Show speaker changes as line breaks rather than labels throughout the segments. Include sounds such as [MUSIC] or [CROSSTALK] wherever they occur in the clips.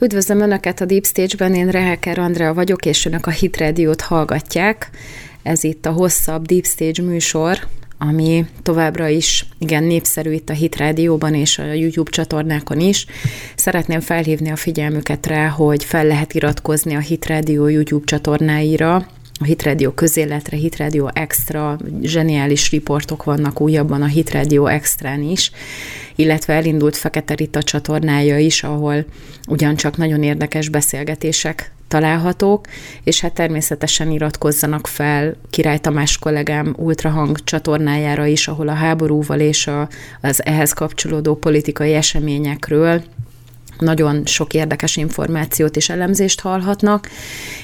Üdvözlöm Önöket a Deep Stage-ben, én Reheker Andrea vagyok, és Önök a Hit Radio-t hallgatják. Ez itt a hosszabb Deep Stage műsor, ami továbbra is igen népszerű itt a Hit Rádióban és a YouTube csatornákon is. Szeretném felhívni a figyelmüket rá, hogy fel lehet iratkozni a Hit Rádió YouTube csatornáira, a Hit Radio közéletre, Hit Radio Extra, zseniális riportok vannak újabban a Hit Radio Extrán is, illetve elindult Fekete Rita csatornája is, ahol ugyancsak nagyon érdekes beszélgetések találhatók, és hát természetesen iratkozzanak fel Király Tamás kollégám Ultrahang csatornájára is, ahol a háborúval és a, az ehhez kapcsolódó politikai eseményekről nagyon sok érdekes információt és elemzést hallhatnak,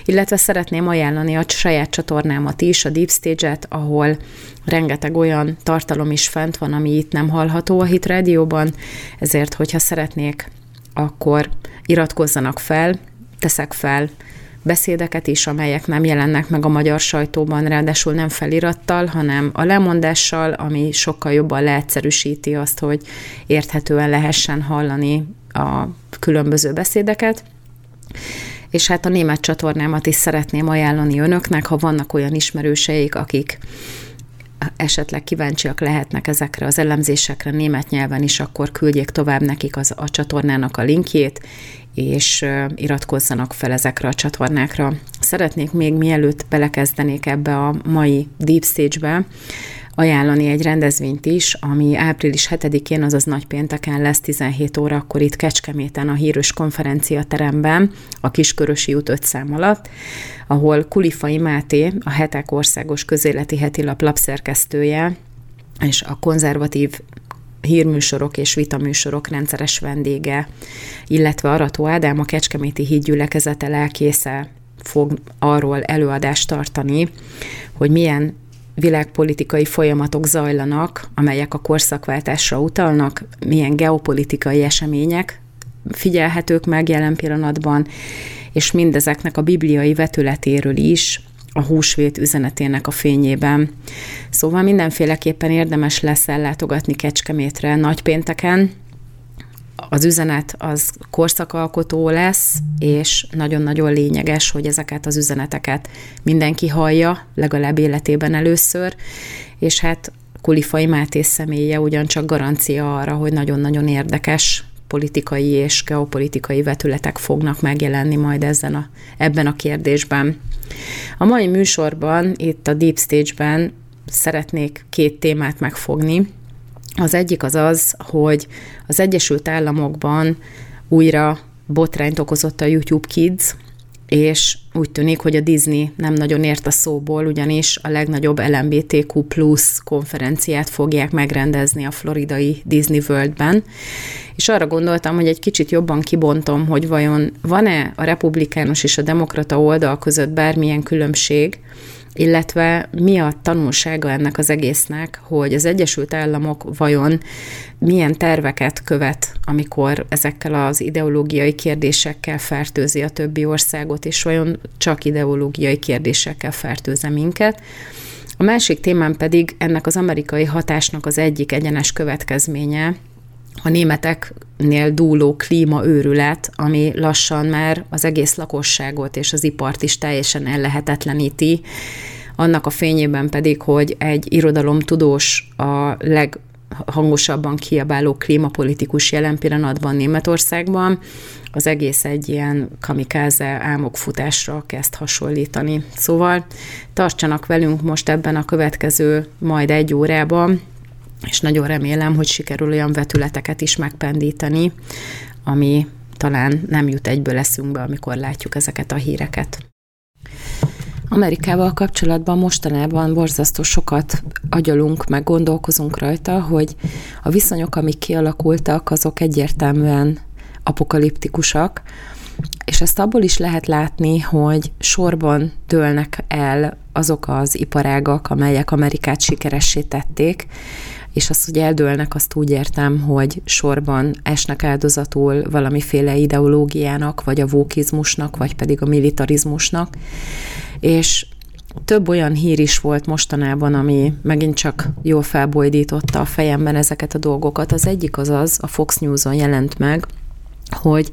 illetve szeretném ajánlani a saját csatornámat is, a Deep Stage-et, ahol rengeteg olyan tartalom is fent van, ami itt nem hallható a Hit Rádióban, ezért, hogyha szeretnék, akkor iratkozzanak fel, teszek fel beszédeket is, amelyek nem jelennek meg a magyar sajtóban, ráadásul nem felirattal, hanem a lemondással, ami sokkal jobban leegyszerűsíti azt, hogy érthetően lehessen hallani a különböző beszédeket. És hát a német csatornámat is szeretném ajánlani önöknek, ha vannak olyan ismerőseik, akik esetleg kíváncsiak lehetnek ezekre az elemzésekre német nyelven is, akkor küldjék tovább nekik az, a csatornának a linkjét, és iratkozzanak fel ezekre a csatornákra. Szeretnék még mielőtt belekezdenék ebbe a mai Deep Stage-be, ajánlani egy rendezvényt is, ami április 7-én, azaz nagypénteken lesz 17 órakor itt Kecskeméten a hírös konferencia teremben, a Kiskörösi út 5 szám alatt, ahol Kulifai Máté, a Hetek Országos Közéleti Hetilap lapszerkesztője, és a konzervatív hírműsorok és vitaműsorok rendszeres vendége, illetve Arató Ádám, a Kecskeméti hídgyülekezete lelkésze fog arról előadást tartani, hogy milyen világpolitikai folyamatok zajlanak, amelyek a korszakváltásra utalnak, milyen geopolitikai események figyelhetők meg jelen pillanatban, és mindezeknek a bibliai vetületéről is, a húsvét üzenetének a fényében. Szóval mindenféleképpen érdemes lesz ellátogatni Kecskemétre nagypénteken, az üzenet az korszakalkotó lesz, és nagyon-nagyon lényeges, hogy ezeket az üzeneteket mindenki hallja, legalább életében először, és hát Kulifai Máté személye ugyancsak garancia arra, hogy nagyon-nagyon érdekes politikai és geopolitikai vetületek fognak megjelenni majd ezen a, ebben a kérdésben. A mai műsorban, itt a Deep Stage-ben szeretnék két témát megfogni. Az egyik az az, hogy az Egyesült Államokban újra botrányt okozott a YouTube Kids, és úgy tűnik, hogy a Disney nem nagyon ért a szóból, ugyanis a legnagyobb LMBTQ plus konferenciát fogják megrendezni a floridai Disney Worldben, és arra gondoltam, hogy egy kicsit jobban kibontom, hogy vajon van-e a republikánus és a demokrata oldal között bármilyen különbség, illetve mi a tanulsága ennek az egésznek, hogy az Egyesült Államok vajon milyen terveket követ, amikor ezekkel az ideológiai kérdésekkel fertőzi a többi országot, és vajon csak ideológiai kérdésekkel fertőze minket. A másik témám pedig ennek az amerikai hatásnak az egyik egyenes következménye, a németeknél dúló klímaőrület, ami lassan már az egész lakosságot és az ipart is teljesen ellehetetleníti, annak a fényében pedig, hogy egy irodalomtudós a leghangosabban kiabáló klímapolitikus jelen pillanatban Németországban, az egész egy ilyen kamikáze álmokfutásra kezd hasonlítani. Szóval tartsanak velünk most ebben a következő majd egy órában, és nagyon remélem, hogy sikerül olyan vetületeket is megpendíteni, ami talán nem jut egyből eszünkbe, amikor látjuk ezeket a híreket. Amerikával kapcsolatban mostanában borzasztó sokat agyalunk, meg gondolkozunk rajta, hogy a viszonyok, amik kialakultak, azok egyértelműen apokaliptikusak, és ezt abból is lehet látni, hogy sorban dőlnek el azok az iparágak, amelyek Amerikát sikeressé tették, és azt, hogy eldőlnek, azt úgy értem, hogy sorban esnek áldozatul valamiféle ideológiának, vagy a vókizmusnak, vagy pedig a militarizmusnak, és több olyan hír is volt mostanában, ami megint csak jól felbojdította a fejemben ezeket a dolgokat. Az egyik az az, a Fox News-on jelent meg, hogy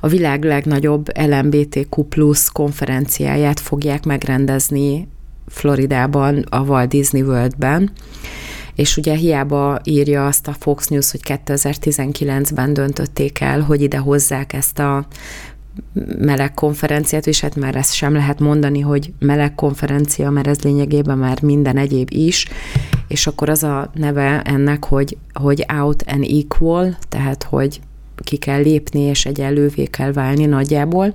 a világ legnagyobb LMBTQ plusz konferenciáját fogják megrendezni Floridában, a Walt Disney Worldben. És ugye hiába írja azt a Fox News, hogy 2019-ben döntötték el, hogy ide hozzák ezt a meleg konferenciát, és hát már ezt sem lehet mondani, hogy meleg konferencia, mert ez lényegében már minden egyéb is, és akkor az a neve ennek, hogy, hogy out and equal, tehát hogy ki kell lépni, és egyenlővé kell válni nagyjából.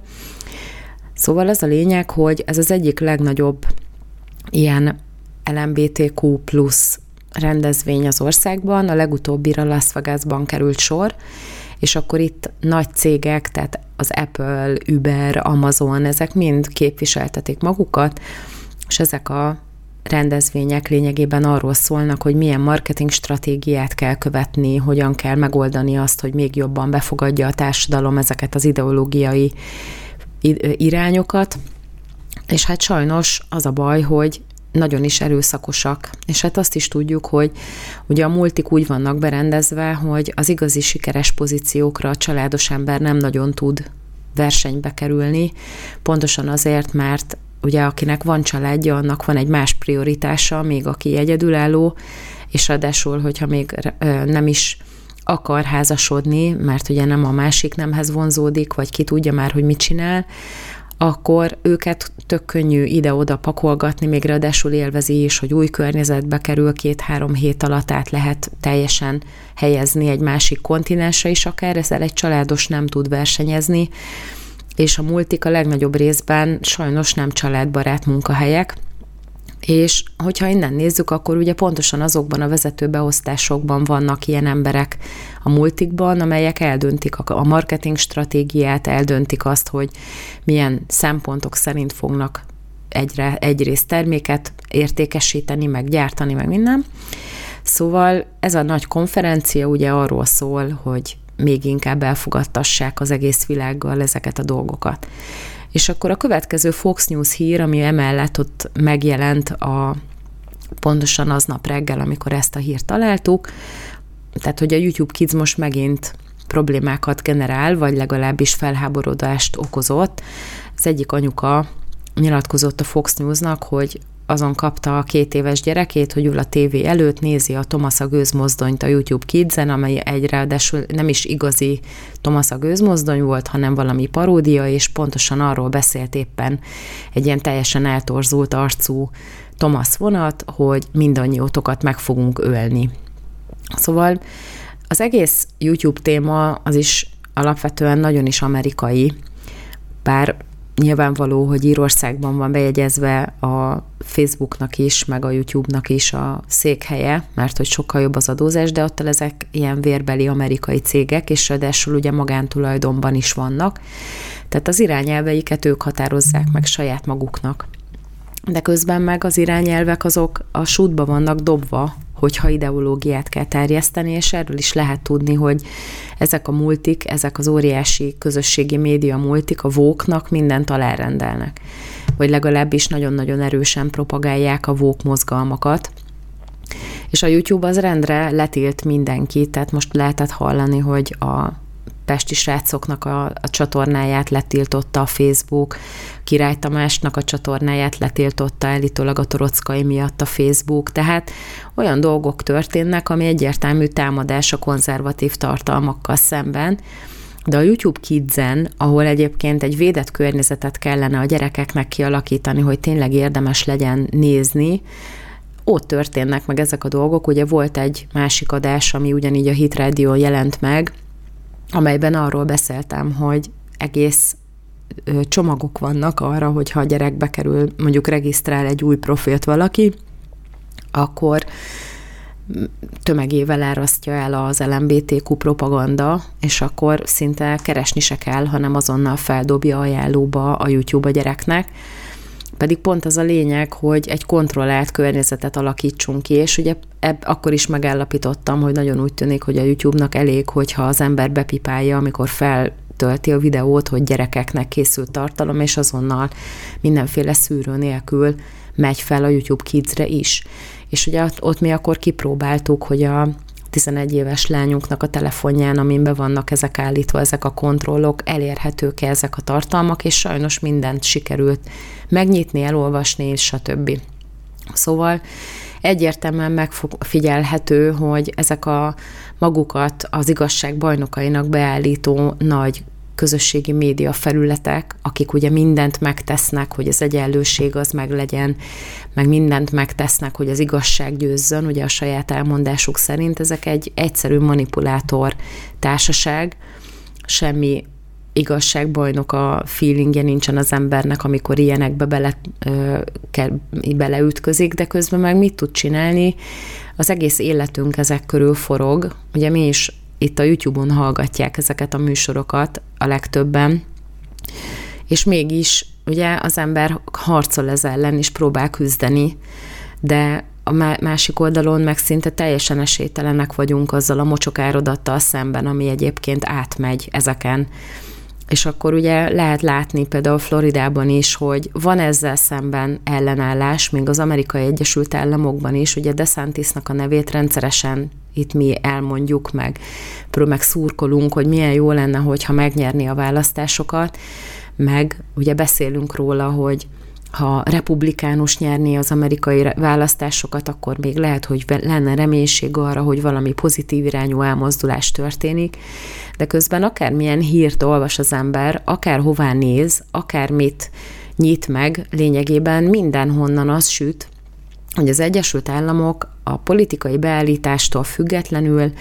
Szóval az a lényeg, hogy ez az egyik legnagyobb ilyen LMBTQ plusz rendezvény az országban, a legutóbbira Las Vegasban került sor, és akkor itt nagy cégek, tehát az Apple, Uber, Amazon, ezek mind képviseltetik magukat, és ezek a rendezvények lényegében arról szólnak, hogy milyen marketing stratégiát kell követni, hogyan kell megoldani azt, hogy még jobban befogadja a társadalom ezeket az ideológiai irányokat. És hát sajnos az a baj, hogy nagyon is erőszakosak. És hát azt is tudjuk, hogy ugye a multik úgy vannak berendezve, hogy az igazi sikeres pozíciókra a családos ember nem nagyon tud versenybe kerülni, pontosan azért, mert ugye akinek van családja, annak van egy más prioritása, még aki egyedülálló, és ráadásul, hogyha még nem is akar házasodni, mert ugye nem a másik nemhez vonzódik, vagy ki tudja már, hogy mit csinál, akkor őket tök könnyű ide-oda pakolgatni, még ráadásul élvezi is, hogy új környezetbe kerül, két-három hét alatt át lehet teljesen helyezni egy másik kontinensre is, akár ezzel egy családos nem tud versenyezni, és a multik a legnagyobb részben sajnos nem családbarát munkahelyek, és hogyha innen nézzük, akkor ugye pontosan azokban a vezető beosztásokban vannak ilyen emberek a multikban, amelyek eldöntik a marketing stratégiát, eldöntik azt, hogy milyen szempontok szerint fognak egyre, egyrészt terméket értékesíteni, meg gyártani, meg minden. Szóval ez a nagy konferencia ugye arról szól, hogy még inkább elfogadtassák az egész világgal ezeket a dolgokat. És akkor a következő Fox News hír, ami emellett ott megjelent a pontosan aznap reggel, amikor ezt a hírt találtuk, tehát hogy a YouTube Kids most megint problémákat generál, vagy legalábbis felháborodást okozott. Az egyik anyuka nyilatkozott a Fox Newsnak, hogy azon kapta a két éves gyerekét, hogy ül a tévé előtt, nézi a Thomas a gőzmozdonyt a YouTube Kids-en, amely egy ráadásul nem is igazi Thomas a gőzmozdony volt, hanem valami paródia, és pontosan arról beszélt éppen egy ilyen teljesen eltorzult arcú Thomas vonat, hogy mindannyiótokat meg fogunk ölni. Szóval az egész YouTube téma az is alapvetően nagyon is amerikai, bár nyilvánvaló, hogy Írországban van bejegyezve a Facebooknak is, meg a YouTube-nak is a székhelye, mert hogy sokkal jobb az adózás, de ott ezek ilyen vérbeli amerikai cégek, és ráadásul ugye magántulajdonban is vannak. Tehát az irányelveiket ők határozzák meg saját maguknak. De közben meg az irányelvek azok a sútba vannak dobva hogyha ideológiát kell terjeszteni, és erről is lehet tudni, hogy ezek a multik, ezek az óriási közösségi média multik a vóknak mindent alárendelnek. Vagy legalábbis nagyon-nagyon erősen propagálják a vók mozgalmakat, és a YouTube az rendre letilt mindenkit, tehát most lehetett hallani, hogy a pesti srácoknak a, a csatornáját letiltotta a Facebook, Király Tamásnak a csatornáját letiltotta állítólag a torockai miatt a Facebook, tehát olyan dolgok történnek, ami egyértelmű támadás a konzervatív tartalmakkal szemben, de a YouTube Kidsen, ahol egyébként egy védett környezetet kellene a gyerekeknek kialakítani, hogy tényleg érdemes legyen nézni, ott történnek meg ezek a dolgok. Ugye volt egy másik adás, ami ugyanígy a Hit Radio jelent meg, amelyben arról beszéltem, hogy egész csomagok vannak arra, hogyha a gyerek bekerül, mondjuk regisztrál egy új profilt valaki, akkor tömegével árasztja el az LMBTQ propaganda, és akkor szinte keresni se kell, hanem azonnal feldobja ajánlóba a YouTube a gyereknek. Pedig pont az a lényeg, hogy egy kontrollált környezetet alakítsunk ki, és ugye ebb, akkor is megállapítottam, hogy nagyon úgy tűnik, hogy a YouTube-nak elég, hogyha az ember bepipálja, amikor fel tölti a videót, hogy gyerekeknek készült tartalom, és azonnal mindenféle szűrő nélkül megy fel a YouTube Kids-re is. És ugye ott mi akkor kipróbáltuk, hogy a 11 éves lányunknak a telefonján, amin vannak ezek állítva, ezek a kontrollok, elérhetők-e ezek a tartalmak, és sajnos mindent sikerült megnyitni, elolvasni, és stb. Szóval egyértelműen megfigyelhető, hogy ezek a magukat az igazság bajnokainak beállító nagy közösségi média felületek, akik ugye mindent megtesznek, hogy az egyenlőség az meg legyen, meg mindent megtesznek, hogy az igazság győzzön, ugye a saját elmondásuk szerint, ezek egy egyszerű manipulátor társaság, semmi igazságbajnok a feelingje nincsen az embernek, amikor ilyenekbe bele, ö, kell, beleütközik, de közben meg mit tud csinálni? Az egész életünk ezek körül forog. Ugye mi is itt a YouTube-on hallgatják ezeket a műsorokat a legtöbben, és mégis ugye az ember harcol ez ellen, és próbál küzdeni, de a másik oldalon meg szinte teljesen esélytelenek vagyunk azzal a mocsokárodattal szemben, ami egyébként átmegy ezeken és akkor ugye lehet látni például Floridában is, hogy van ezzel szemben ellenállás, még az Amerikai Egyesült Államokban is, ugye DeSantisnak a nevét rendszeresen itt mi elmondjuk meg, meg szurkolunk, hogy milyen jó lenne, hogyha megnyerni a választásokat, meg ugye beszélünk róla, hogy ha republikánus nyerné az amerikai választásokat, akkor még lehet, hogy lenne reménység arra, hogy valami pozitív irányú elmozdulás történik, de közben akármilyen hírt olvas az ember, akár hová néz, akár mit nyit meg, lényegében mindenhonnan az süt, hogy az Egyesült Államok a politikai beállítástól függetlenül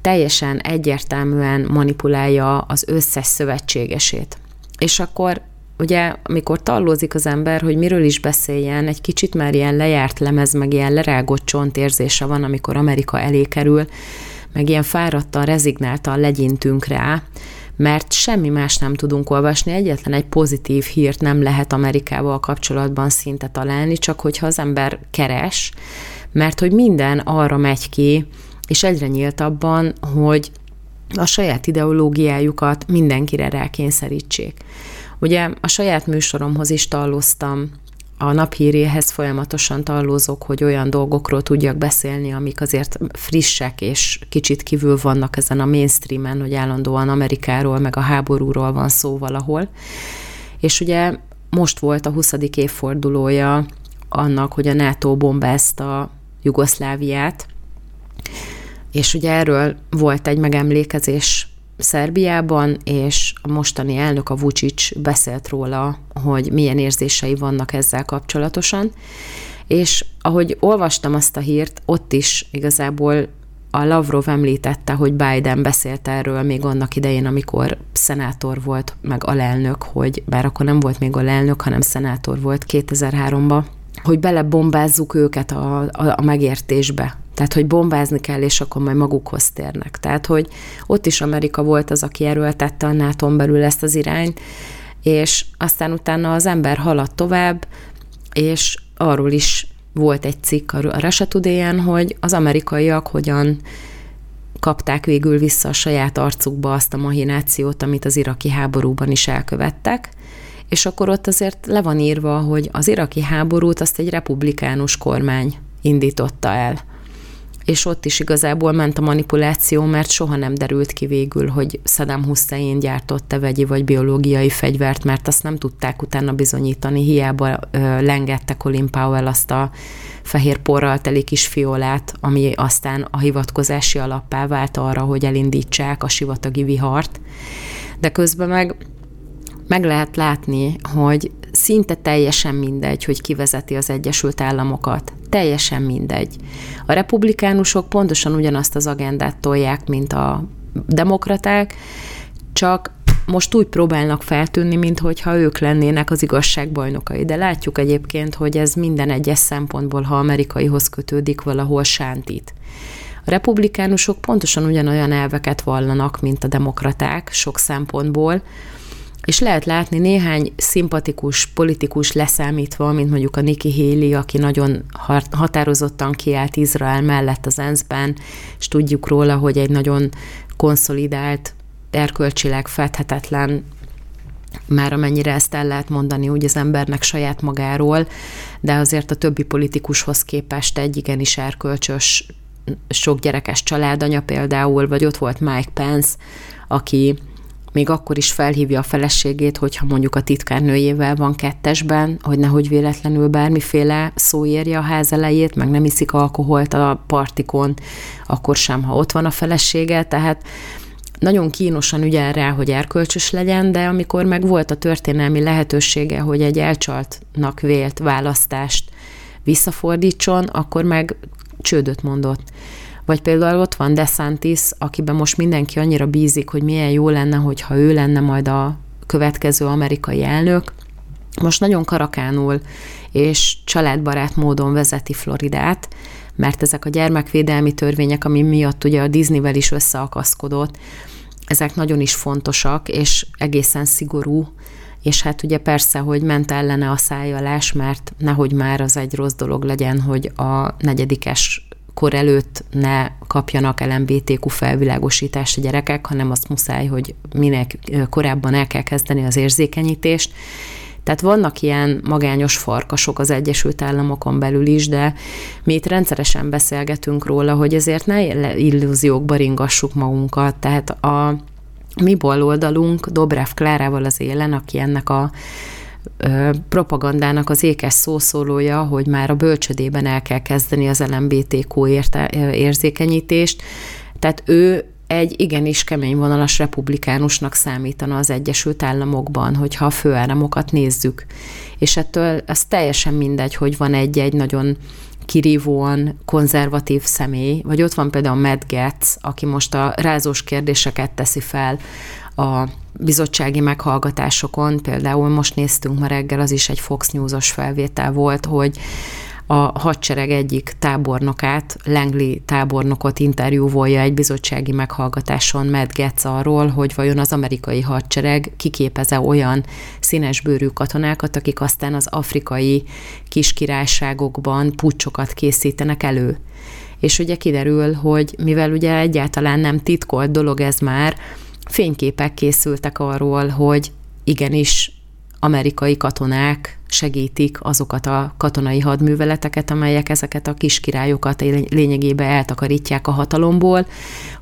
teljesen egyértelműen manipulálja az összes szövetségesét. És akkor ugye, amikor tallózik az ember, hogy miről is beszéljen, egy kicsit már ilyen lejárt lemez, meg ilyen lerágott csontérzése van, amikor Amerika elé kerül, meg ilyen fáradtan, rezignáltan legyintünk rá, mert semmi más nem tudunk olvasni, egyetlen egy pozitív hírt nem lehet Amerikával kapcsolatban szinte találni, csak hogyha az ember keres, mert hogy minden arra megy ki, és egyre nyíltabban, hogy a saját ideológiájukat mindenkire rákényszerítsék. Ugye a saját műsoromhoz is talloztam, a naphíréhez folyamatosan tallózok, hogy olyan dolgokról tudjak beszélni, amik azért frissek és kicsit kívül vannak ezen a mainstreamen, hogy állandóan Amerikáról meg a háborúról van szó valahol. És ugye most volt a 20. évfordulója annak, hogy a NATO bombázta Jugoszláviát, és ugye erről volt egy megemlékezés Szerbiában, és a mostani elnök, a Vucic beszélt róla, hogy milyen érzései vannak ezzel kapcsolatosan, és ahogy olvastam azt a hírt, ott is igazából a Lavrov említette, hogy Biden beszélt erről még annak idején, amikor szenátor volt, meg alelnök, hogy bár akkor nem volt még alelnök, hanem szenátor volt 2003-ban, hogy belebombázzuk őket a, a, a megértésbe, tehát, hogy bombázni kell, és akkor majd magukhoz térnek. Tehát, hogy ott is Amerika volt az, aki erőltette a nato belül ezt az irányt, és aztán utána az ember haladt tovább, és arról is volt egy cikk a Russia today hogy az amerikaiak hogyan kapták végül vissza a saját arcukba azt a mahinációt, amit az iraki háborúban is elkövettek, és akkor ott azért le van írva, hogy az iraki háborút azt egy republikánus kormány indította el és ott is igazából ment a manipuláció, mert soha nem derült ki végül, hogy Saddam Hussein gyártott-e vegyi vagy biológiai fegyvert, mert azt nem tudták utána bizonyítani, hiába ö, lengette Colin Powell azt a fehér porral teli kis fiolát, ami aztán a hivatkozási alappá vált arra, hogy elindítsák a sivatagi vihart. De közben meg meg lehet látni, hogy szinte teljesen mindegy, hogy kivezeti az Egyesült Államokat. Teljesen mindegy. A republikánusok pontosan ugyanazt az agendát tolják, mint a demokraták, csak most úgy próbálnak feltűnni, mintha ők lennének az igazság bajnokai. De látjuk egyébként, hogy ez minden egyes szempontból, ha amerikaihoz kötődik, valahol sántít. A republikánusok pontosan ugyanolyan elveket vallanak, mint a demokraták sok szempontból, és lehet látni néhány szimpatikus politikus leszámítva, mint mondjuk a Nikki Haley, aki nagyon határozottan kiállt Izrael mellett az ENSZ-ben, és tudjuk róla, hogy egy nagyon konszolidált, erkölcsileg fedhetetlen már amennyire ezt el lehet mondani úgy az embernek saját magáról, de azért a többi politikushoz képest egy igenis erkölcsös sok gyerekes családanya például, vagy ott volt Mike Pence, aki még akkor is felhívja a feleségét, hogyha mondjuk a titkárnőjével van kettesben, hogy nehogy véletlenül bármiféle szó érje a ház elejét, meg nem iszik alkoholt a partikon, akkor sem, ha ott van a felesége, tehát nagyon kínosan ügyel rá, hogy erkölcsös legyen, de amikor meg volt a történelmi lehetősége, hogy egy elcsaltnak vélt választást visszafordítson, akkor meg csődöt mondott. Vagy például ott van DeSantis, akiben most mindenki annyira bízik, hogy milyen jó lenne, hogyha ő lenne majd a következő amerikai elnök. Most nagyon karakánul és családbarát módon vezeti Floridát, mert ezek a gyermekvédelmi törvények, ami miatt ugye a Disneyvel is összeakaszkodott, ezek nagyon is fontosak, és egészen szigorú, és hát ugye persze, hogy ment ellene a szájalás, mert nehogy már az egy rossz dolog legyen, hogy a negyedikes kor előtt ne kapjanak LMBTQ felvilágosítást a gyerekek, hanem azt muszáj, hogy minek korábban el kell kezdeni az érzékenyítést. Tehát vannak ilyen magányos farkasok az Egyesült Államokon belül is, de mi itt rendszeresen beszélgetünk róla, hogy ezért ne illúziókba ringassuk magunkat. Tehát a mi baloldalunk Dobrev Klárával az élen, aki ennek a propagandának az ékes szószólója, hogy már a bölcsödében el kell kezdeni az LMBTQ érte, érzékenyítést. Tehát ő egy igenis kemény vonalas republikánusnak számítana az Egyesült Államokban, hogyha a főáramokat nézzük. És ettől az teljesen mindegy, hogy van egy-egy nagyon kirívóan konzervatív személy, vagy ott van például Matt Getz, aki most a rázós kérdéseket teszi fel a bizottsági meghallgatásokon, például most néztünk ma reggel, az is egy Fox News-os felvétel volt, hogy a hadsereg egyik tábornokát, Langley tábornokot interjúvolja egy bizottsági meghallgatáson Matt Getz arról, hogy vajon az amerikai hadsereg kiképeze olyan színesbőrű katonákat, akik aztán az afrikai kiskirályságokban pucsokat készítenek elő. És ugye kiderül, hogy mivel ugye egyáltalán nem titkolt dolog ez már, fényképek készültek arról, hogy igenis amerikai katonák segítik azokat a katonai hadműveleteket, amelyek ezeket a kiskirályokat lényegében eltakarítják a hatalomból,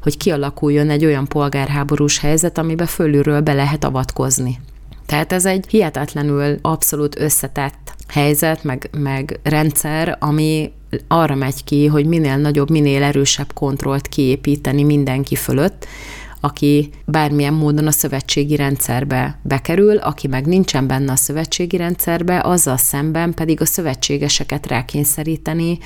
hogy kialakuljon egy olyan polgárháborús helyzet, amiben fölülről be lehet avatkozni. Tehát ez egy hihetetlenül abszolút összetett helyzet, meg, meg rendszer, ami arra megy ki, hogy minél nagyobb, minél erősebb kontrollt kiépíteni mindenki fölött, aki bármilyen módon a szövetségi rendszerbe bekerül, aki meg nincsen benne a szövetségi rendszerbe, azzal szemben pedig a szövetségeseket rákényszeríteni,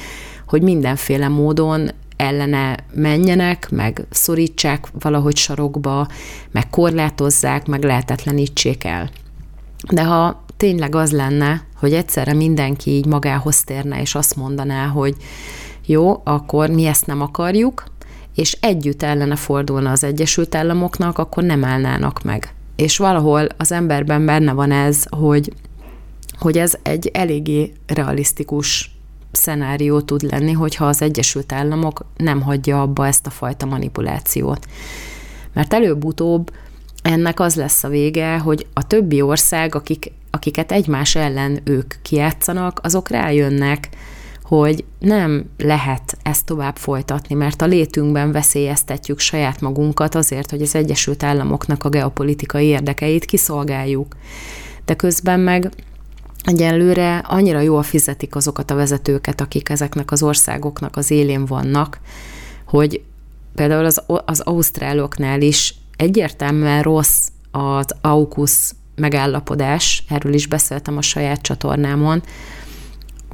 hogy mindenféle módon ellene menjenek, meg szorítsák valahogy sarokba, meg korlátozzák, meg lehetetlenítsék el. De ha tényleg az lenne, hogy egyszerre mindenki így magához térne, és azt mondaná, hogy jó, akkor mi ezt nem akarjuk, és együtt ellene fordulna az Egyesült Államoknak, akkor nem állnának meg. És valahol az emberben benne van ez, hogy, hogy ez egy eléggé realisztikus szenárió tud lenni, hogyha az Egyesült Államok nem hagyja abba ezt a fajta manipulációt. Mert előbb-utóbb ennek az lesz a vége, hogy a többi ország, akik, akiket egymás ellen ők kiátszanak, azok rájönnek, hogy nem lehet ezt tovább folytatni, mert a létünkben veszélyeztetjük saját magunkat azért, hogy az Egyesült Államoknak a geopolitikai érdekeit kiszolgáljuk. De közben meg egyelőre annyira jól fizetik azokat a vezetőket, akik ezeknek az országoknak az élén vannak, hogy például az, az ausztráloknál is egyértelműen rossz az AUKUS megállapodás, erről is beszéltem a saját csatornámon,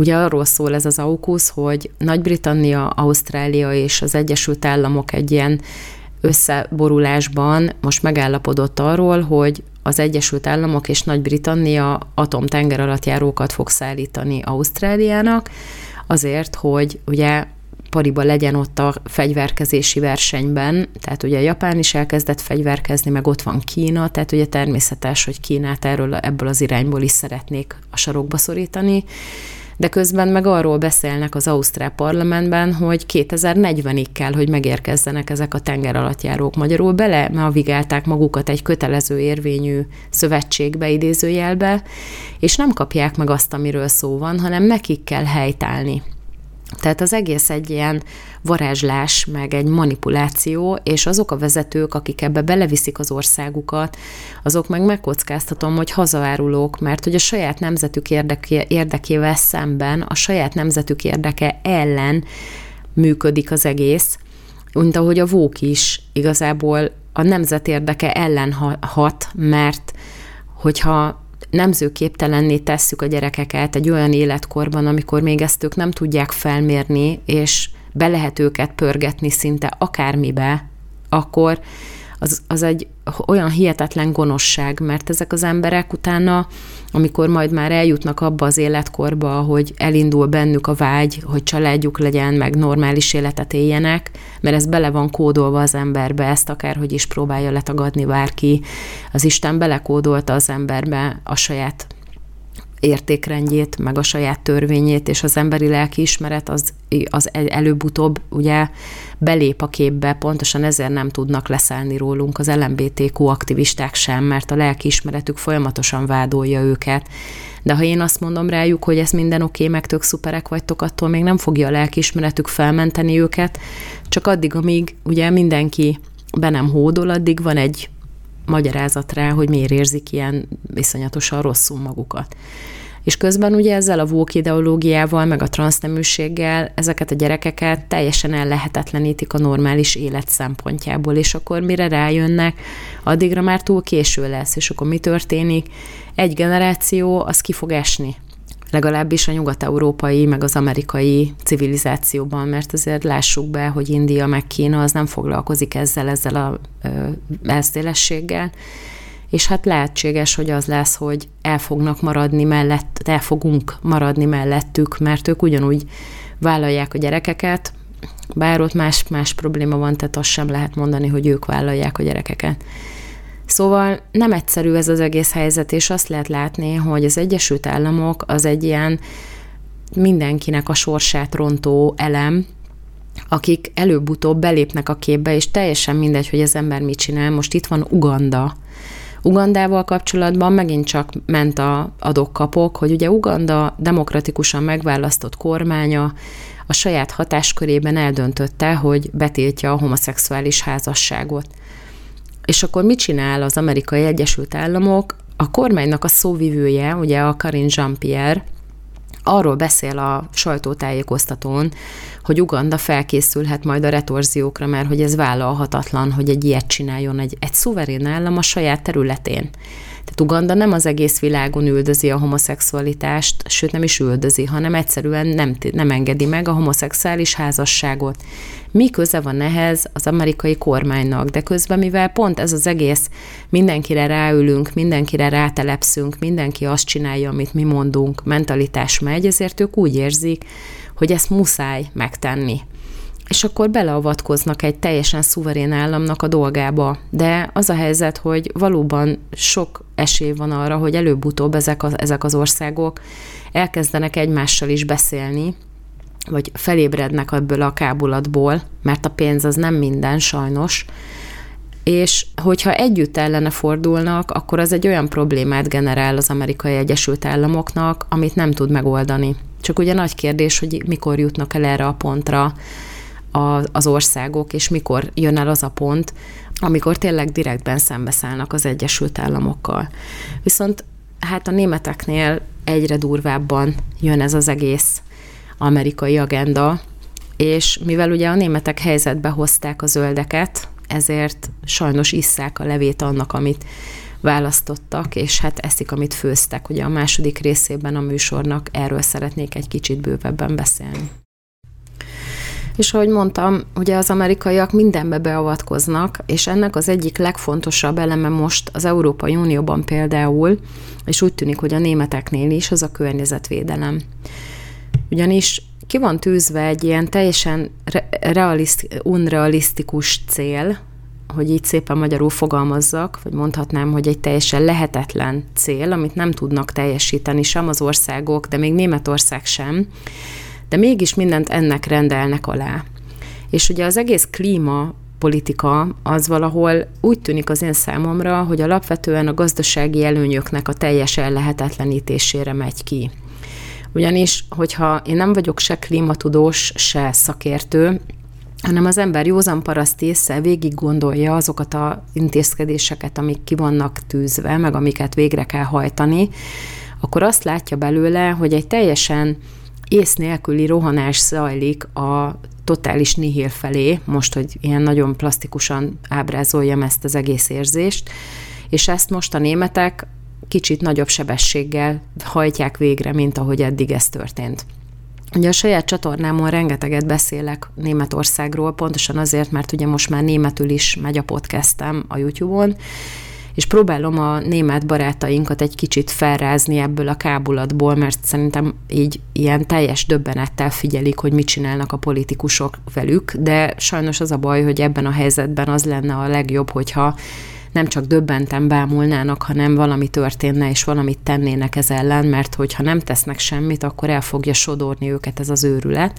Ugye arról szól ez az AUKUS, hogy Nagy-Britannia, Ausztrália és az Egyesült Államok egy ilyen összeborulásban most megállapodott arról, hogy az Egyesült Államok és Nagy-Britannia atomtenger alattjárókat fog szállítani Ausztráliának, azért, hogy ugye pariba legyen ott a fegyverkezési versenyben, tehát ugye Japán is elkezdett fegyverkezni, meg ott van Kína, tehát ugye természetes, hogy Kínát erről, ebből az irányból is szeretnék a sarokba szorítani, de közben meg arról beszélnek az Ausztrál parlamentben, hogy 2040-ig kell, hogy megérkezzenek ezek a tengeralattjárók. Magyarul bele navigálták magukat egy kötelező érvényű szövetségbe, idézőjelbe, és nem kapják meg azt, amiről szó van, hanem nekik kell helytállni. Tehát az egész egy ilyen varázslás, meg egy manipuláció, és azok a vezetők, akik ebbe beleviszik az országukat, azok meg megkockáztatom, hogy hazaárulók, mert hogy a saját nemzetük érdeké, érdekével szemben, a saját nemzetük érdeke ellen működik az egész, mint ahogy a vók is igazából a nemzet érdeke ellen hat, mert hogyha nemzőképtelenné tesszük a gyerekeket egy olyan életkorban, amikor még ezt ők nem tudják felmérni, és be lehet őket pörgetni szinte akármibe, akkor az, az egy olyan hihetetlen gonoszság, mert ezek az emberek utána, amikor majd már eljutnak abba az életkorba, hogy elindul bennük a vágy, hogy családjuk legyen, meg normális életet éljenek, mert ez bele van kódolva az emberbe, ezt akárhogy is próbálja letagadni bárki. Az Isten belekódolta az emberbe a saját értékrendjét, meg a saját törvényét, és az emberi lelkiismeret az, az előbb-utóbb ugye belép a képbe, pontosan ezért nem tudnak leszállni rólunk az LMBTQ aktivisták sem, mert a lelkiismeretük folyamatosan vádolja őket. De ha én azt mondom rájuk, hogy ez minden oké, meg tök szuperek vagytok, attól még nem fogja a lelkiismeretük felmenteni őket, csak addig, amíg ugye mindenki be nem hódol, addig van egy magyarázat rá, hogy miért érzik ilyen viszonyatosan rosszul magukat. És közben ugye ezzel a vók ideológiával, meg a transzneműséggel ezeket a gyerekeket teljesen ellehetetlenítik a normális élet szempontjából, és akkor mire rájönnek, addigra már túl késő lesz, és akkor mi történik? Egy generáció az ki fog esni legalábbis a nyugat-európai, meg az amerikai civilizációban, mert azért lássuk be, hogy India meg Kína az nem foglalkozik ezzel, ezzel a elszélességgel, és hát lehetséges, hogy az lesz, hogy el fognak maradni mellett, el fogunk maradni mellettük, mert ők ugyanúgy vállalják a gyerekeket, bár ott más-más probléma van, tehát azt sem lehet mondani, hogy ők vállalják a gyerekeket. Szóval nem egyszerű ez az egész helyzet, és azt lehet látni, hogy az Egyesült Államok az egy ilyen mindenkinek a sorsát rontó elem, akik előbb-utóbb belépnek a képbe, és teljesen mindegy, hogy az ember mit csinál. Most itt van Uganda. Ugandával kapcsolatban megint csak ment a adok-kapok, hogy ugye Uganda demokratikusan megválasztott kormánya a saját hatáskörében eldöntötte, hogy betiltja a homoszexuális házasságot. És akkor mit csinál az amerikai Egyesült Államok? A kormánynak a szóvivője, ugye a Karin Jean-Pierre, arról beszél a sajtótájékoztatón, hogy Uganda felkészülhet majd a retorziókra, mert hogy ez vállalhatatlan, hogy egy ilyet csináljon egy, egy szuverén állam a saját területén. Tehát Uganda nem az egész világon üldözi a homoszexualitást, sőt nem is üldözi, hanem egyszerűen nem, nem engedi meg a homoszexuális házasságot. Mi köze van ehhez az amerikai kormánynak, de közben, mivel pont ez az egész, mindenkire ráülünk, mindenkire rátelepszünk, mindenki azt csinálja, amit mi mondunk, mentalitás megy, ezért ők úgy érzik, hogy ezt muszáj megtenni és akkor beleavatkoznak egy teljesen szuverén államnak a dolgába. De az a helyzet, hogy valóban sok esély van arra, hogy előbb-utóbb ezek, az, ezek az országok elkezdenek egymással is beszélni, vagy felébrednek ebből a kábulatból, mert a pénz az nem minden sajnos, és hogyha együtt ellene fordulnak, akkor az egy olyan problémát generál az amerikai Egyesült Államoknak, amit nem tud megoldani. Csak ugye nagy kérdés, hogy mikor jutnak el erre a pontra, az országok, és mikor jön el az a pont, amikor tényleg direktben szembeszállnak az Egyesült Államokkal. Viszont hát a németeknél egyre durvábban jön ez az egész amerikai agenda, és mivel ugye a németek helyzetbe hozták a zöldeket, ezért sajnos isszák a levét annak, amit választottak, és hát eszik, amit főztek. Ugye a második részében a műsornak erről szeretnék egy kicsit bővebben beszélni. És ahogy mondtam, ugye az amerikaiak mindenbe beavatkoznak, és ennek az egyik legfontosabb eleme most az Európai Unióban például, és úgy tűnik, hogy a németeknél is, az a környezetvédelem. Ugyanis ki van tűzve egy ilyen teljesen realiszt, unrealisztikus cél, hogy így szépen magyarul fogalmazzak, vagy mondhatnám, hogy egy teljesen lehetetlen cél, amit nem tudnak teljesíteni sem az országok, de még Németország sem, de mégis mindent ennek rendelnek alá. És ugye az egész klíma politika az valahol úgy tűnik az én számomra, hogy alapvetően a gazdasági előnyöknek a teljes ellehetetlenítésére megy ki. Ugyanis, hogyha én nem vagyok se klímatudós, se szakértő, hanem az ember józan paraszt észre végig gondolja azokat az intézkedéseket, amik ki vannak tűzve, meg amiket végre kell hajtani, akkor azt látja belőle, hogy egy teljesen ész nélküli rohanás zajlik a totális nihil felé, most, hogy ilyen nagyon plastikusan ábrázoljam ezt az egész érzést, és ezt most a németek kicsit nagyobb sebességgel hajtják végre, mint ahogy eddig ez történt. Ugye a saját csatornámon rengeteget beszélek Németországról, pontosan azért, mert ugye most már németül is megy a podcastem a YouTube-on, és próbálom a német barátainkat egy kicsit felrázni ebből a kábulatból, mert szerintem így ilyen teljes döbbenettel figyelik, hogy mit csinálnak a politikusok velük, de sajnos az a baj, hogy ebben a helyzetben az lenne a legjobb, hogyha nem csak döbbenten bámulnának, hanem valami történne, és valamit tennének ez ellen, mert hogyha nem tesznek semmit, akkor el fogja sodorni őket ez az őrület.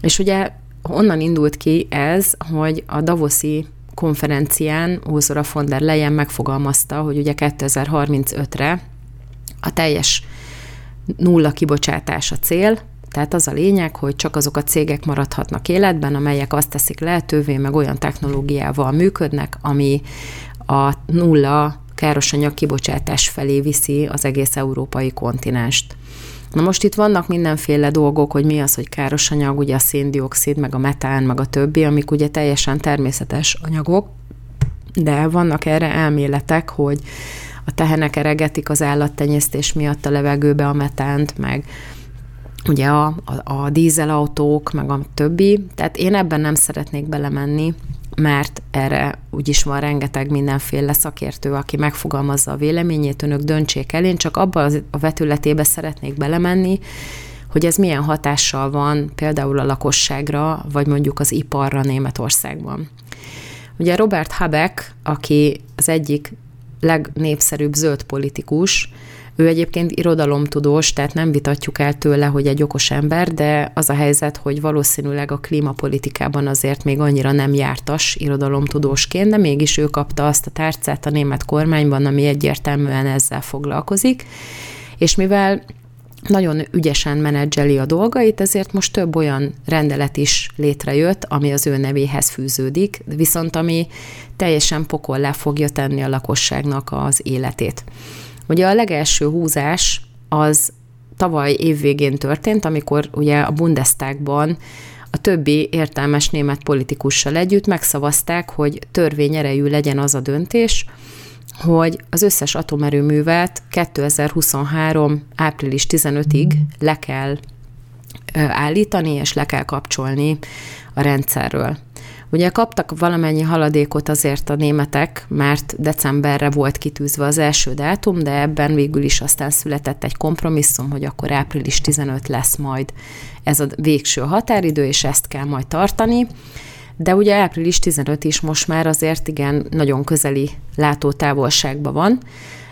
És ugye onnan indult ki ez, hogy a Davoszi konferencián Ursula von der Leyen megfogalmazta, hogy ugye 2035-re a teljes nulla kibocsátás a cél, tehát az a lényeg, hogy csak azok a cégek maradhatnak életben, amelyek azt teszik lehetővé, meg olyan technológiával működnek, ami a nulla károsanyag kibocsátás felé viszi az egész európai kontinenst. Na most itt vannak mindenféle dolgok, hogy mi az, hogy káros anyag, ugye a széndiokszid, meg a metán, meg a többi, amik ugye teljesen természetes anyagok, de vannak erre elméletek, hogy a tehenek eregetik az állattenyésztés miatt a levegőbe a metánt, meg ugye a, a, a dízelautók, meg a többi. Tehát én ebben nem szeretnék belemenni, mert erre úgyis van rengeteg mindenféle szakértő, aki megfogalmazza a véleményét, önök döntsék el. Én csak abba a vetületébe szeretnék belemenni, hogy ez milyen hatással van például a lakosságra, vagy mondjuk az iparra Németországban. Ugye Robert Habeck, aki az egyik legnépszerűbb zöld politikus, ő egyébként irodalomtudós, tehát nem vitatjuk el tőle, hogy egy okos ember, de az a helyzet, hogy valószínűleg a klímapolitikában azért még annyira nem jártas irodalomtudósként, de mégis ő kapta azt a tárcát a német kormányban, ami egyértelműen ezzel foglalkozik. És mivel nagyon ügyesen menedzseli a dolgait, ezért most több olyan rendelet is létrejött, ami az ő nevéhez fűződik, viszont ami teljesen pokollá fogja tenni a lakosságnak az életét. Ugye a legelső húzás az tavaly évvégén történt, amikor ugye a Bundestagban a többi értelmes német politikussal együtt megszavazták, hogy törvényerejű legyen az a döntés, hogy az összes atomerőművet 2023. április 15-ig le kell állítani, és le kell kapcsolni a rendszerről. Ugye kaptak valamennyi haladékot azért a németek, mert decemberre volt kitűzve az első dátum, de ebben végül is aztán született egy kompromisszum, hogy akkor április 15 lesz majd ez a végső határidő, és ezt kell majd tartani. De ugye április 15 is most már azért igen nagyon közeli látótávolságban van,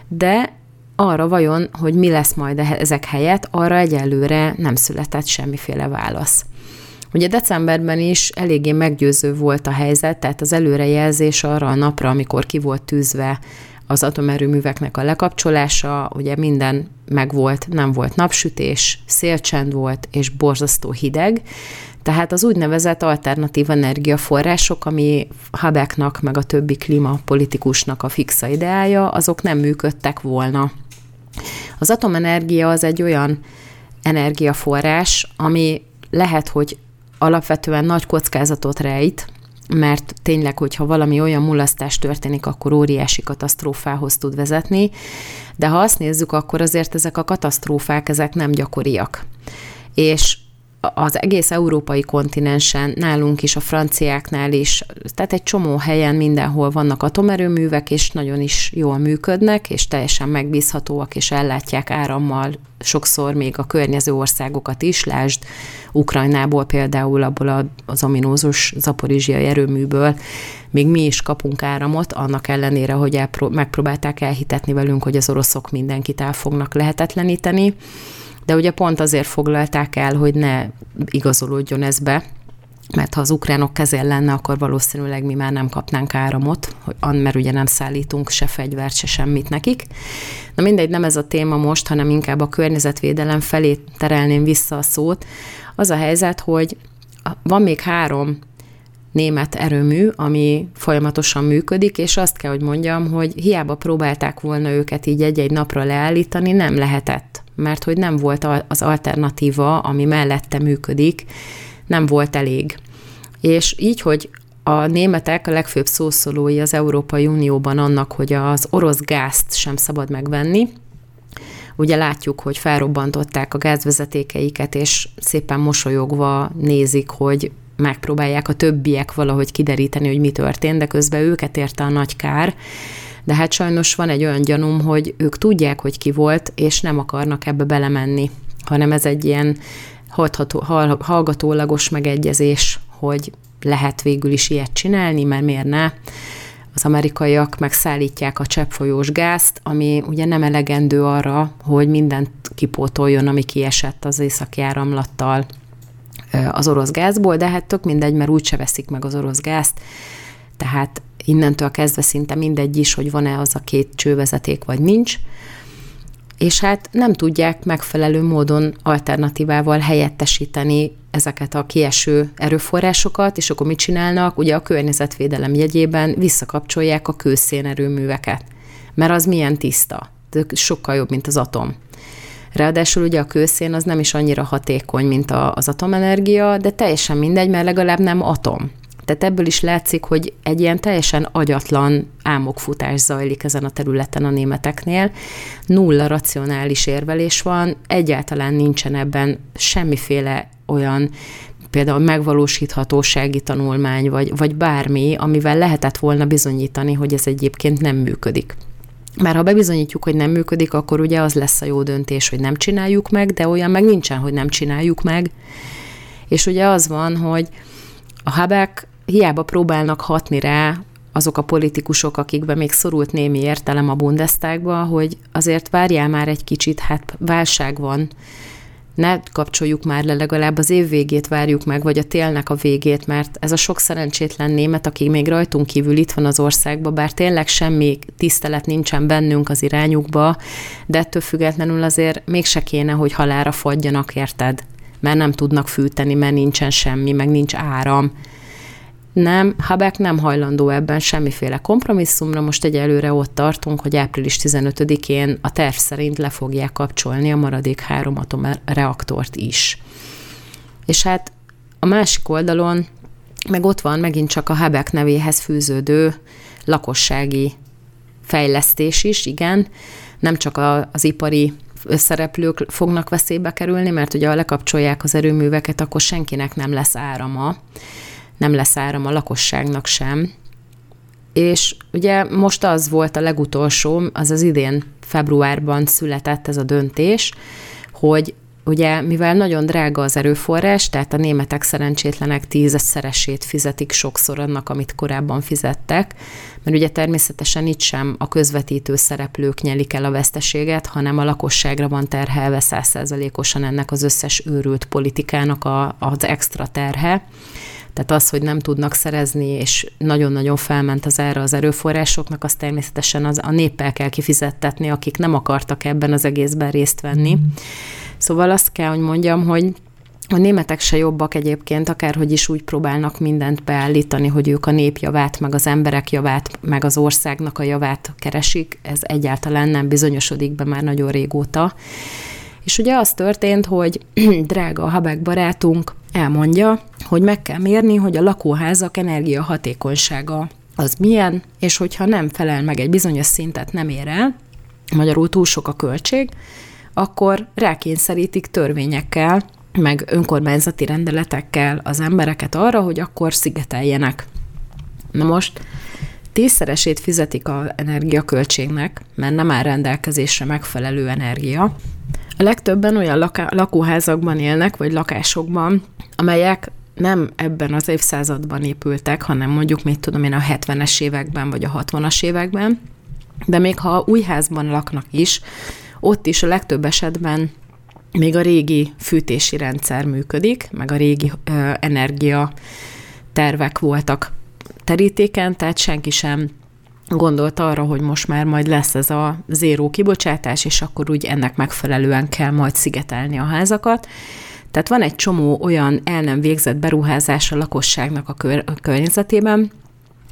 de arra vajon, hogy mi lesz majd ezek helyett, arra egyelőre nem született semmiféle válasz. Ugye decemberben is eléggé meggyőző volt a helyzet, tehát az előrejelzés arra a napra, amikor ki volt tűzve az atomerőműveknek a lekapcsolása, ugye minden megvolt, nem volt napsütés, szélcsend volt, és borzasztó hideg, tehát az úgynevezett alternatív energiaforrások, ami Habeknak, meg a többi klímapolitikusnak a fixa ideája, azok nem működtek volna. Az atomenergia az egy olyan energiaforrás, ami lehet, hogy alapvetően nagy kockázatot rejt, mert tényleg, hogyha valami olyan mulasztás történik, akkor óriási katasztrófához tud vezetni, de ha azt nézzük, akkor azért ezek a katasztrófák, ezek nem gyakoriak. És az egész európai kontinensen, nálunk is, a franciáknál is, tehát egy csomó helyen mindenhol vannak atomerőművek, és nagyon is jól működnek, és teljesen megbízhatóak, és ellátják árammal sokszor még a környező országokat is, lásd Ukrajnából például abból az ominózus zaporizsiai erőműből, még mi is kapunk áramot, annak ellenére, hogy elpró- megpróbálták elhitetni velünk, hogy az oroszok mindenkit el fognak lehetetleníteni de ugye pont azért foglalták el, hogy ne igazolódjon ez be, mert ha az ukránok kezén lenne, akkor valószínűleg mi már nem kapnánk áramot, mert ugye nem szállítunk se fegyvert, se semmit nekik. Na mindegy, nem ez a téma most, hanem inkább a környezetvédelem felé terelném vissza a szót. Az a helyzet, hogy van még három német erőmű, ami folyamatosan működik, és azt kell, hogy mondjam, hogy hiába próbálták volna őket így egy-egy napra leállítani, nem lehetett, mert hogy nem volt az alternatíva, ami mellette működik, nem volt elég. És így, hogy a németek a legfőbb szószólói az Európai Unióban annak, hogy az orosz gázt sem szabad megvenni, Ugye látjuk, hogy felrobbantották a gázvezetékeiket, és szépen mosolyogva nézik, hogy megpróbálják a többiek valahogy kideríteni, hogy mi történt, de közben őket érte a nagy kár. De hát sajnos van egy olyan gyanúm, hogy ők tudják, hogy ki volt, és nem akarnak ebbe belemenni, hanem ez egy ilyen hallgatólagos megegyezés, hogy lehet végül is ilyet csinálni, mert miért ne? Az amerikaiak megszállítják a cseppfolyós gázt, ami ugye nem elegendő arra, hogy mindent kipótoljon, ami kiesett az északi áramlattal az orosz gázból, de hát tök mindegy, mert úgyse veszik meg az orosz gázt, tehát innentől kezdve szinte mindegy is, hogy van-e az a két csővezeték, vagy nincs és hát nem tudják megfelelő módon alternatívával helyettesíteni ezeket a kieső erőforrásokat, és akkor mit csinálnak? Ugye a környezetvédelem jegyében visszakapcsolják a kőszénerőműveket, mert az milyen tiszta, sokkal jobb, mint az atom. Ráadásul ugye a kőszén az nem is annyira hatékony, mint az atomenergia, de teljesen mindegy, mert legalább nem atom. Tehát ebből is látszik, hogy egy ilyen teljesen agyatlan álmokfutás zajlik ezen a területen a németeknél. Nulla racionális érvelés van, egyáltalán nincsen ebben semmiféle olyan például megvalósíthatósági tanulmány, vagy, vagy bármi, amivel lehetett volna bizonyítani, hogy ez egyébként nem működik. Már ha bebizonyítjuk, hogy nem működik, akkor ugye az lesz a jó döntés, hogy nem csináljuk meg, de olyan meg nincsen, hogy nem csináljuk meg. És ugye az van, hogy a Habek hiába próbálnak hatni rá azok a politikusok, akikben még szorult némi értelem a Bundestagba, hogy azért várjál már egy kicsit, hát válság van, ne kapcsoljuk már le, legalább az év végét várjuk meg, vagy a télnek a végét, mert ez a sok szerencsétlen német, aki még rajtunk kívül itt van az országban, bár tényleg semmi tisztelet nincsen bennünk az irányukba, de ettől függetlenül azért mégse kéne, hogy halára fagyjanak, érted? Mert nem tudnak fűteni, mert nincsen semmi, meg nincs áram nem, Habek nem hajlandó ebben semmiféle kompromisszumra, most egyelőre ott tartunk, hogy április 15-én a terv szerint le fogják kapcsolni a maradék három atomreaktort is. És hát a másik oldalon meg ott van megint csak a Habek nevéhez fűződő lakossági fejlesztés is, igen, nem csak a, az ipari szereplők fognak veszélybe kerülni, mert ugye ha lekapcsolják az erőműveket, akkor senkinek nem lesz árama nem lesz áram a lakosságnak sem. És ugye most az volt a legutolsó, az az idén februárban született ez a döntés, hogy ugye mivel nagyon drága az erőforrás, tehát a németek szerencsétlenek tízszeresét fizetik sokszor annak, amit korábban fizettek, mert ugye természetesen itt sem a közvetítő szereplők nyelik el a veszteséget, hanem a lakosságra van terhelve százszerzalékosan ennek az összes őrült politikának a, az extra terhe. Tehát az, hogy nem tudnak szerezni, és nagyon-nagyon felment az erre az erőforrásoknak, az természetesen az, a néppel kell kifizettetni, akik nem akartak ebben az egészben részt venni. Mm. Szóval azt kell, hogy mondjam, hogy a németek se jobbak egyébként, akárhogy is úgy próbálnak mindent beállítani, hogy ők a nép javát, meg az emberek javát, meg az országnak a javát keresik. Ez egyáltalán nem bizonyosodik be már nagyon régóta. És ugye az történt, hogy [CLEARS THROAT] drága a Habek barátunk elmondja, hogy meg kell mérni, hogy a lakóházak energiahatékonysága az milyen, és hogyha nem felel meg egy bizonyos szintet, nem ér el, magyarul túl sok a költség, akkor rákényszerítik törvényekkel, meg önkormányzati rendeletekkel az embereket arra, hogy akkor szigeteljenek. Na most tízszeresét fizetik a energiaköltségnek, mert nem áll rendelkezésre megfelelő energia, legtöbben olyan laká- lakóházakban élnek, vagy lakásokban, amelyek nem ebben az évszázadban épültek, hanem mondjuk, mit tudom én, a 70-es években, vagy a 60-as években, de még ha új házban laknak is, ott is a legtöbb esetben még a régi fűtési rendszer működik, meg a régi ö, energia tervek voltak terítéken, tehát senki sem gondolt arra, hogy most már majd lesz ez a zéró kibocsátás, és akkor úgy ennek megfelelően kell majd szigetelni a házakat. Tehát van egy csomó olyan el nem végzett beruházás a lakosságnak a, kör, a környezetében,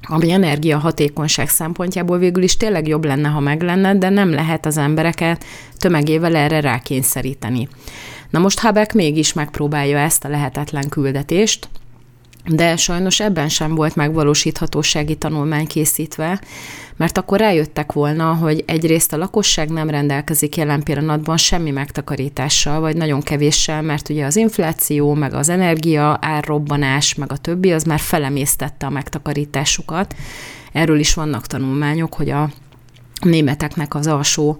ami energiahatékonyság szempontjából végül is tényleg jobb lenne, ha meg lenne, de nem lehet az embereket tömegével erre rákényszeríteni. Na most Habeck mégis megpróbálja ezt a lehetetlen küldetést, de sajnos ebben sem volt megvalósíthatósági tanulmány készítve, mert akkor rájöttek volna, hogy egyrészt a lakosság nem rendelkezik jelen pillanatban semmi megtakarítással, vagy nagyon kevéssel, mert ugye az infláció, meg az energia, árrobbanás, meg a többi, az már felemésztette a megtakarításukat. Erről is vannak tanulmányok, hogy a németeknek az alsó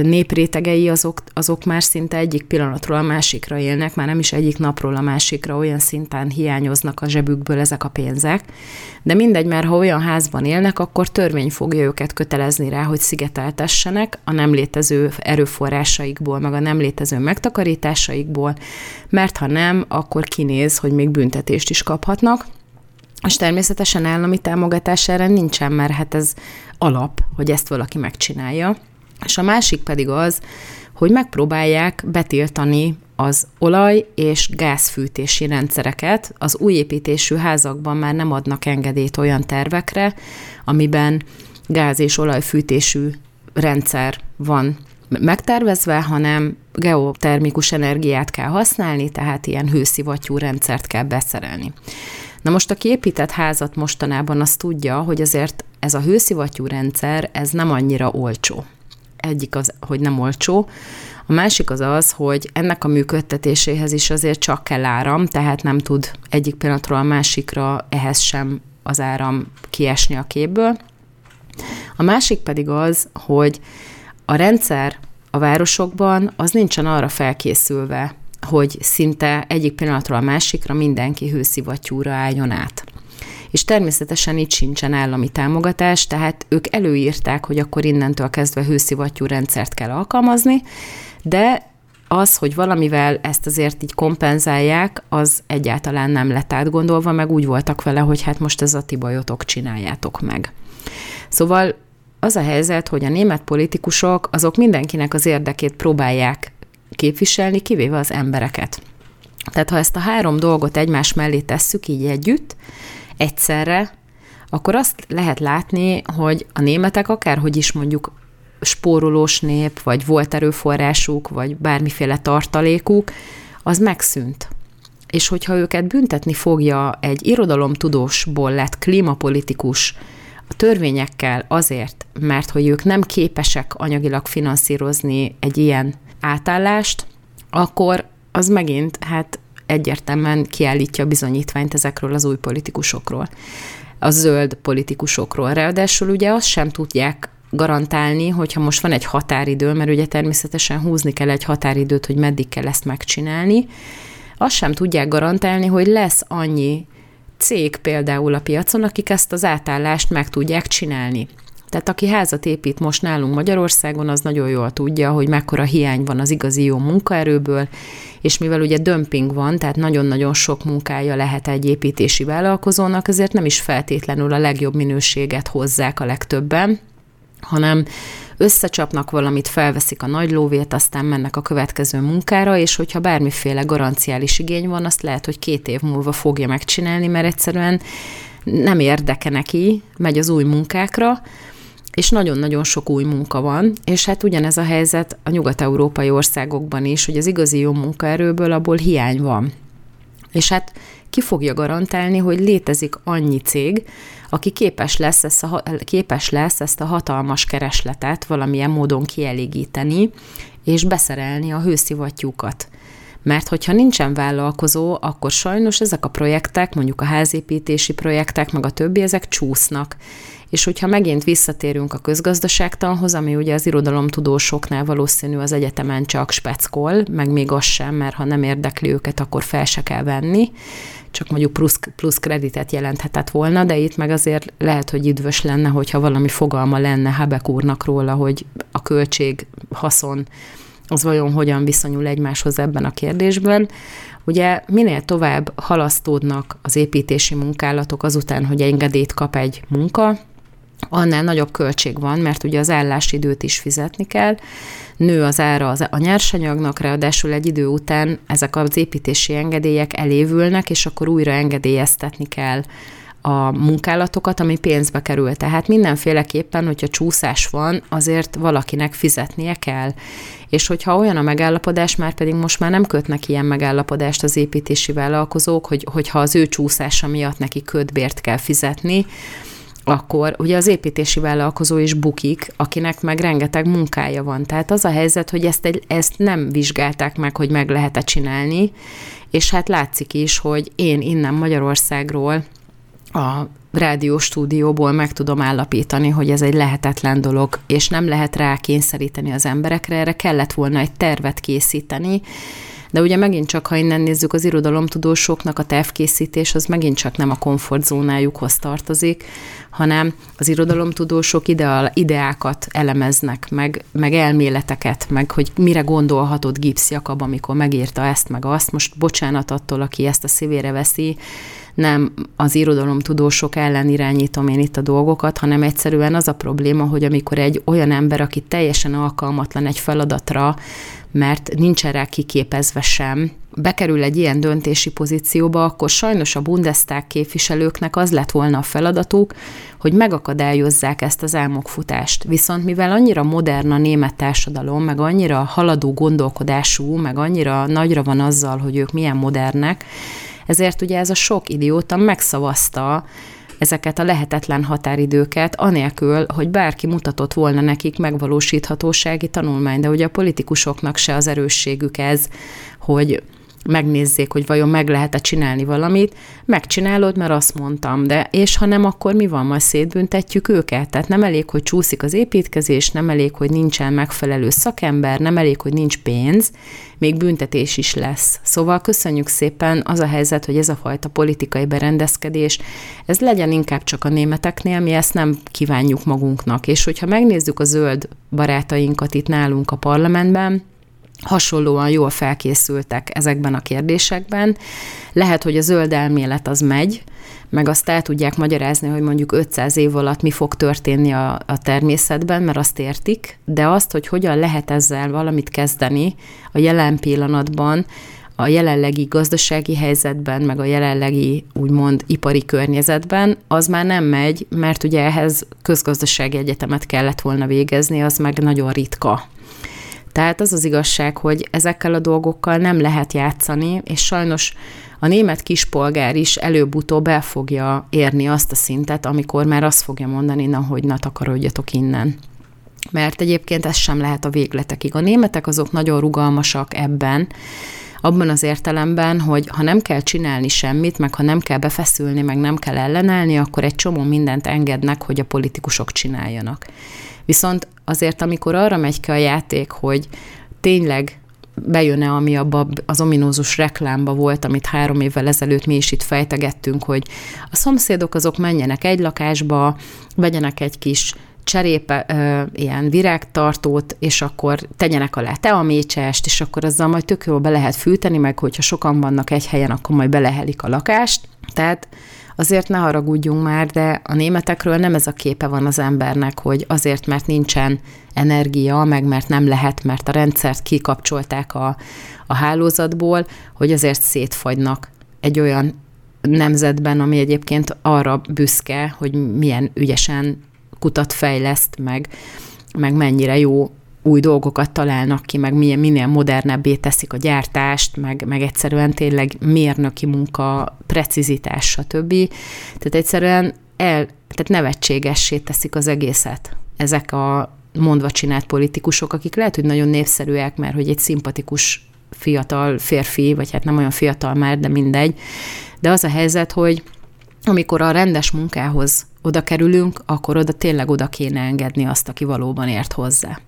néprétegei azok, azok már szinte egyik pillanatról a másikra élnek, már nem is egyik napról a másikra, olyan szinten hiányoznak a zsebükből ezek a pénzek. De mindegy, mert ha olyan házban élnek, akkor törvény fogja őket kötelezni rá, hogy szigeteltessenek a nem létező erőforrásaikból, meg a nem létező megtakarításaikból, mert ha nem, akkor kinéz, hogy még büntetést is kaphatnak. És természetesen állami támogatás erre nincsen, mert hát ez alap, hogy ezt valaki megcsinálja. És a másik pedig az, hogy megpróbálják betiltani az olaj- és gázfűtési rendszereket. Az új építésű házakban már nem adnak engedélyt olyan tervekre, amiben gáz- és olajfűtésű rendszer van megtervezve, hanem geotermikus energiát kell használni, tehát ilyen hőszivattyú rendszert kell beszerelni. Na most, aki épített házat mostanában, azt tudja, hogy azért ez a hőszivattyú rendszer, ez nem annyira olcsó egyik az, hogy nem olcsó, a másik az az, hogy ennek a működtetéséhez is azért csak kell áram, tehát nem tud egyik pillanatról a másikra ehhez sem az áram kiesni a képből. A másik pedig az, hogy a rendszer a városokban az nincsen arra felkészülve, hogy szinte egyik pillanatról a másikra mindenki hőszivattyúra álljon át és természetesen itt sincsen állami támogatás, tehát ők előírták, hogy akkor innentől kezdve hőszivattyú rendszert kell alkalmazni, de az, hogy valamivel ezt azért így kompenzálják, az egyáltalán nem lett átgondolva, meg úgy voltak vele, hogy hát most ez a ti bajotok, csináljátok meg. Szóval az a helyzet, hogy a német politikusok azok mindenkinek az érdekét próbálják képviselni, kivéve az embereket. Tehát ha ezt a három dolgot egymás mellé tesszük így együtt, egyszerre, akkor azt lehet látni, hogy a németek akárhogy is mondjuk spórolós nép, vagy volt erőforrásuk, vagy bármiféle tartalékuk, az megszűnt. És hogyha őket büntetni fogja egy irodalomtudósból lett klímapolitikus a törvényekkel azért, mert hogy ők nem képesek anyagilag finanszírozni egy ilyen átállást, akkor az megint hát egyértelműen kiállítja a bizonyítványt ezekről az új politikusokról, a zöld politikusokról. Ráadásul ugye azt sem tudják garantálni, hogyha most van egy határidő, mert ugye természetesen húzni kell egy határidőt, hogy meddig kell ezt megcsinálni, azt sem tudják garantálni, hogy lesz annyi cég például a piacon, akik ezt az átállást meg tudják csinálni. Tehát aki házat épít most nálunk Magyarországon, az nagyon jól tudja, hogy mekkora hiány van az igazi jó munkaerőből, és mivel ugye dömping van, tehát nagyon-nagyon sok munkája lehet egy építési vállalkozónak, ezért nem is feltétlenül a legjobb minőséget hozzák a legtöbben, hanem összecsapnak valamit, felveszik a nagy lóvét, aztán mennek a következő munkára, és hogyha bármiféle garanciális igény van, azt lehet, hogy két év múlva fogja megcsinálni, mert egyszerűen nem érdeke neki, megy az új munkákra, és nagyon-nagyon sok új munka van, és hát ugyanez a helyzet a nyugat-európai országokban is, hogy az igazi jó munkaerőből abból hiány van. És hát ki fogja garantálni, hogy létezik annyi cég, aki képes lesz, ezt a, képes lesz ezt a hatalmas keresletet valamilyen módon kielégíteni, és beszerelni a hőszivattyúkat. Mert hogyha nincsen vállalkozó, akkor sajnos ezek a projektek, mondjuk a házépítési projektek, meg a többi, ezek csúsznak. És hogyha megint visszatérünk a közgazdaságtanhoz, ami ugye az irodalomtudósoknál valószínű az egyetemen csak speckol, meg még az sem, mert ha nem érdekli őket, akkor fel se kell venni, csak mondjuk plusz, plusz kreditet jelenthetett volna, de itt meg azért lehet, hogy üdvös lenne, hogyha valami fogalma lenne Habek úrnak róla, hogy a költség haszon az vajon hogyan viszonyul egymáshoz ebben a kérdésben. Ugye minél tovább halasztódnak az építési munkálatok azután, hogy engedélyt kap egy munka, annál nagyobb költség van, mert ugye az állásidőt is fizetni kell, nő az ára az, a nyersanyagnak, ráadásul egy idő után ezek az építési engedélyek elévülnek, és akkor újra engedélyeztetni kell a munkálatokat, ami pénzbe kerül. Tehát mindenféleképpen, hogyha csúszás van, azért valakinek fizetnie kell. És hogyha olyan a megállapodás, már pedig most már nem kötnek ilyen megállapodást az építési vállalkozók, hogy, hogyha az ő csúszása miatt neki ködbért kell fizetni, akkor ugye az építési vállalkozó is bukik, akinek meg rengeteg munkája van. Tehát az a helyzet, hogy ezt, egy, ezt nem vizsgálták meg, hogy meg lehet-e csinálni, és hát látszik is, hogy én innen Magyarországról a rádióstúdióból meg tudom állapítani, hogy ez egy lehetetlen dolog, és nem lehet rá kényszeríteni az emberekre, erre kellett volna egy tervet készíteni, de ugye megint csak, ha innen nézzük, az irodalomtudósoknak a tervkészítés az megint csak nem a komfortzónájukhoz tartozik, hanem az irodalomtudósok ideál, ideákat elemeznek, meg, meg elméleteket, meg hogy mire gondolhatott Gibbs Jakab, amikor megírta ezt, meg azt. Most bocsánat attól, aki ezt a szívére veszi, nem az irodalomtudósok ellen irányítom én itt a dolgokat, hanem egyszerűen az a probléma, hogy amikor egy olyan ember, aki teljesen alkalmatlan egy feladatra, mert nincsen rá kiképezve sem, bekerül egy ilyen döntési pozícióba, akkor sajnos a Bundestag képviselőknek az lett volna a feladatuk, hogy megakadályozzák ezt az álmokfutást. Viszont mivel annyira modern a német társadalom, meg annyira haladó gondolkodású, meg annyira nagyra van azzal, hogy ők milyen modernek, ezért ugye ez a sok idióta megszavazta ezeket a lehetetlen határidőket, anélkül, hogy bárki mutatott volna nekik megvalósíthatósági tanulmány, de ugye a politikusoknak se az erősségük ez, hogy megnézzék, hogy vajon meg lehet-e csinálni valamit, megcsinálod, mert azt mondtam, de és ha nem, akkor mi van, majd szétbüntetjük őket? Tehát nem elég, hogy csúszik az építkezés, nem elég, hogy nincsen megfelelő szakember, nem elég, hogy nincs pénz, még büntetés is lesz. Szóval köszönjük szépen az a helyzet, hogy ez a fajta politikai berendezkedés, ez legyen inkább csak a németeknél, mi ezt nem kívánjuk magunknak. És hogyha megnézzük a zöld barátainkat itt nálunk a parlamentben, hasonlóan jól felkészültek ezekben a kérdésekben. Lehet, hogy a zöld elmélet az megy, meg azt el tudják magyarázni, hogy mondjuk 500 év alatt mi fog történni a, a természetben, mert azt értik, de azt, hogy hogyan lehet ezzel valamit kezdeni a jelen pillanatban, a jelenlegi gazdasági helyzetben, meg a jelenlegi úgymond ipari környezetben, az már nem megy, mert ugye ehhez közgazdasági egyetemet kellett volna végezni, az meg nagyon ritka. Tehát az az igazság, hogy ezekkel a dolgokkal nem lehet játszani, és sajnos a német kispolgár is előbb-utóbb el fogja érni azt a szintet, amikor már azt fogja mondani, na, hogy na, takarodjatok innen. Mert egyébként ez sem lehet a végletekig. A németek azok nagyon rugalmasak ebben, abban az értelemben, hogy ha nem kell csinálni semmit, meg ha nem kell befeszülni, meg nem kell ellenállni, akkor egy csomó mindent engednek, hogy a politikusok csináljanak. Viszont azért, amikor arra megy ki a játék, hogy tényleg bejön-e, ami abba az ominózus reklámba volt, amit három évvel ezelőtt mi is itt fejtegettünk, hogy a szomszédok azok menjenek egy lakásba, vegyenek egy kis cserépe, ö, ilyen virágtartót, és akkor tegyenek alá te a mécsest, és akkor azzal majd tök jól be lehet fűteni, meg hogyha sokan vannak egy helyen, akkor majd belehelik a lakást. Tehát azért ne haragudjunk már, de a németekről nem ez a képe van az embernek, hogy azért, mert nincsen energia, meg mert nem lehet, mert a rendszert kikapcsolták a, a hálózatból, hogy azért szétfagynak egy olyan nemzetben, ami egyébként arra büszke, hogy milyen ügyesen kutat fejleszt, meg, meg mennyire jó új dolgokat találnak ki, meg milyen, minél modernebbé teszik a gyártást, meg, meg egyszerűen tényleg mérnöki munka, precizitás, stb. Tehát egyszerűen el, tehát nevetségessé teszik az egészet ezek a mondva csinált politikusok, akik lehet, hogy nagyon népszerűek, mert hogy egy szimpatikus fiatal férfi, vagy hát nem olyan fiatal már, de mindegy. De az a helyzet, hogy amikor a rendes munkához oda kerülünk, akkor oda tényleg oda kéne engedni azt, aki valóban ért hozzá.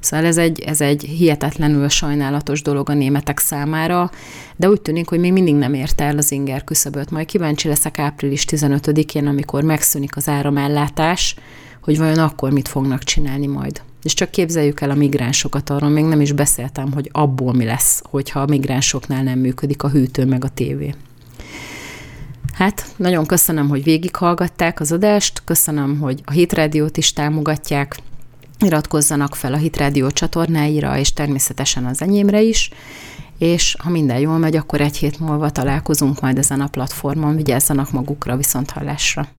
Szóval ez egy, ez egy hihetetlenül sajnálatos dolog a németek számára, de úgy tűnik, hogy még mindig nem érte el az inger küszöböt. Majd kíváncsi leszek április 15-én, amikor megszűnik az áramellátás, hogy vajon akkor mit fognak csinálni majd. És csak képzeljük el a migránsokat, arról még nem is beszéltem, hogy abból mi lesz, hogyha a migránsoknál nem működik a hűtő meg a tévé. Hát, nagyon köszönöm, hogy végighallgatták az adást, köszönöm, hogy a Hit Rádiót is támogatják, iratkozzanak fel a Hit Rádió csatornáira, és természetesen az enyémre is, és ha minden jól megy, akkor egy hét múlva találkozunk majd ezen a platformon, vigyázzanak magukra, viszont hallásra.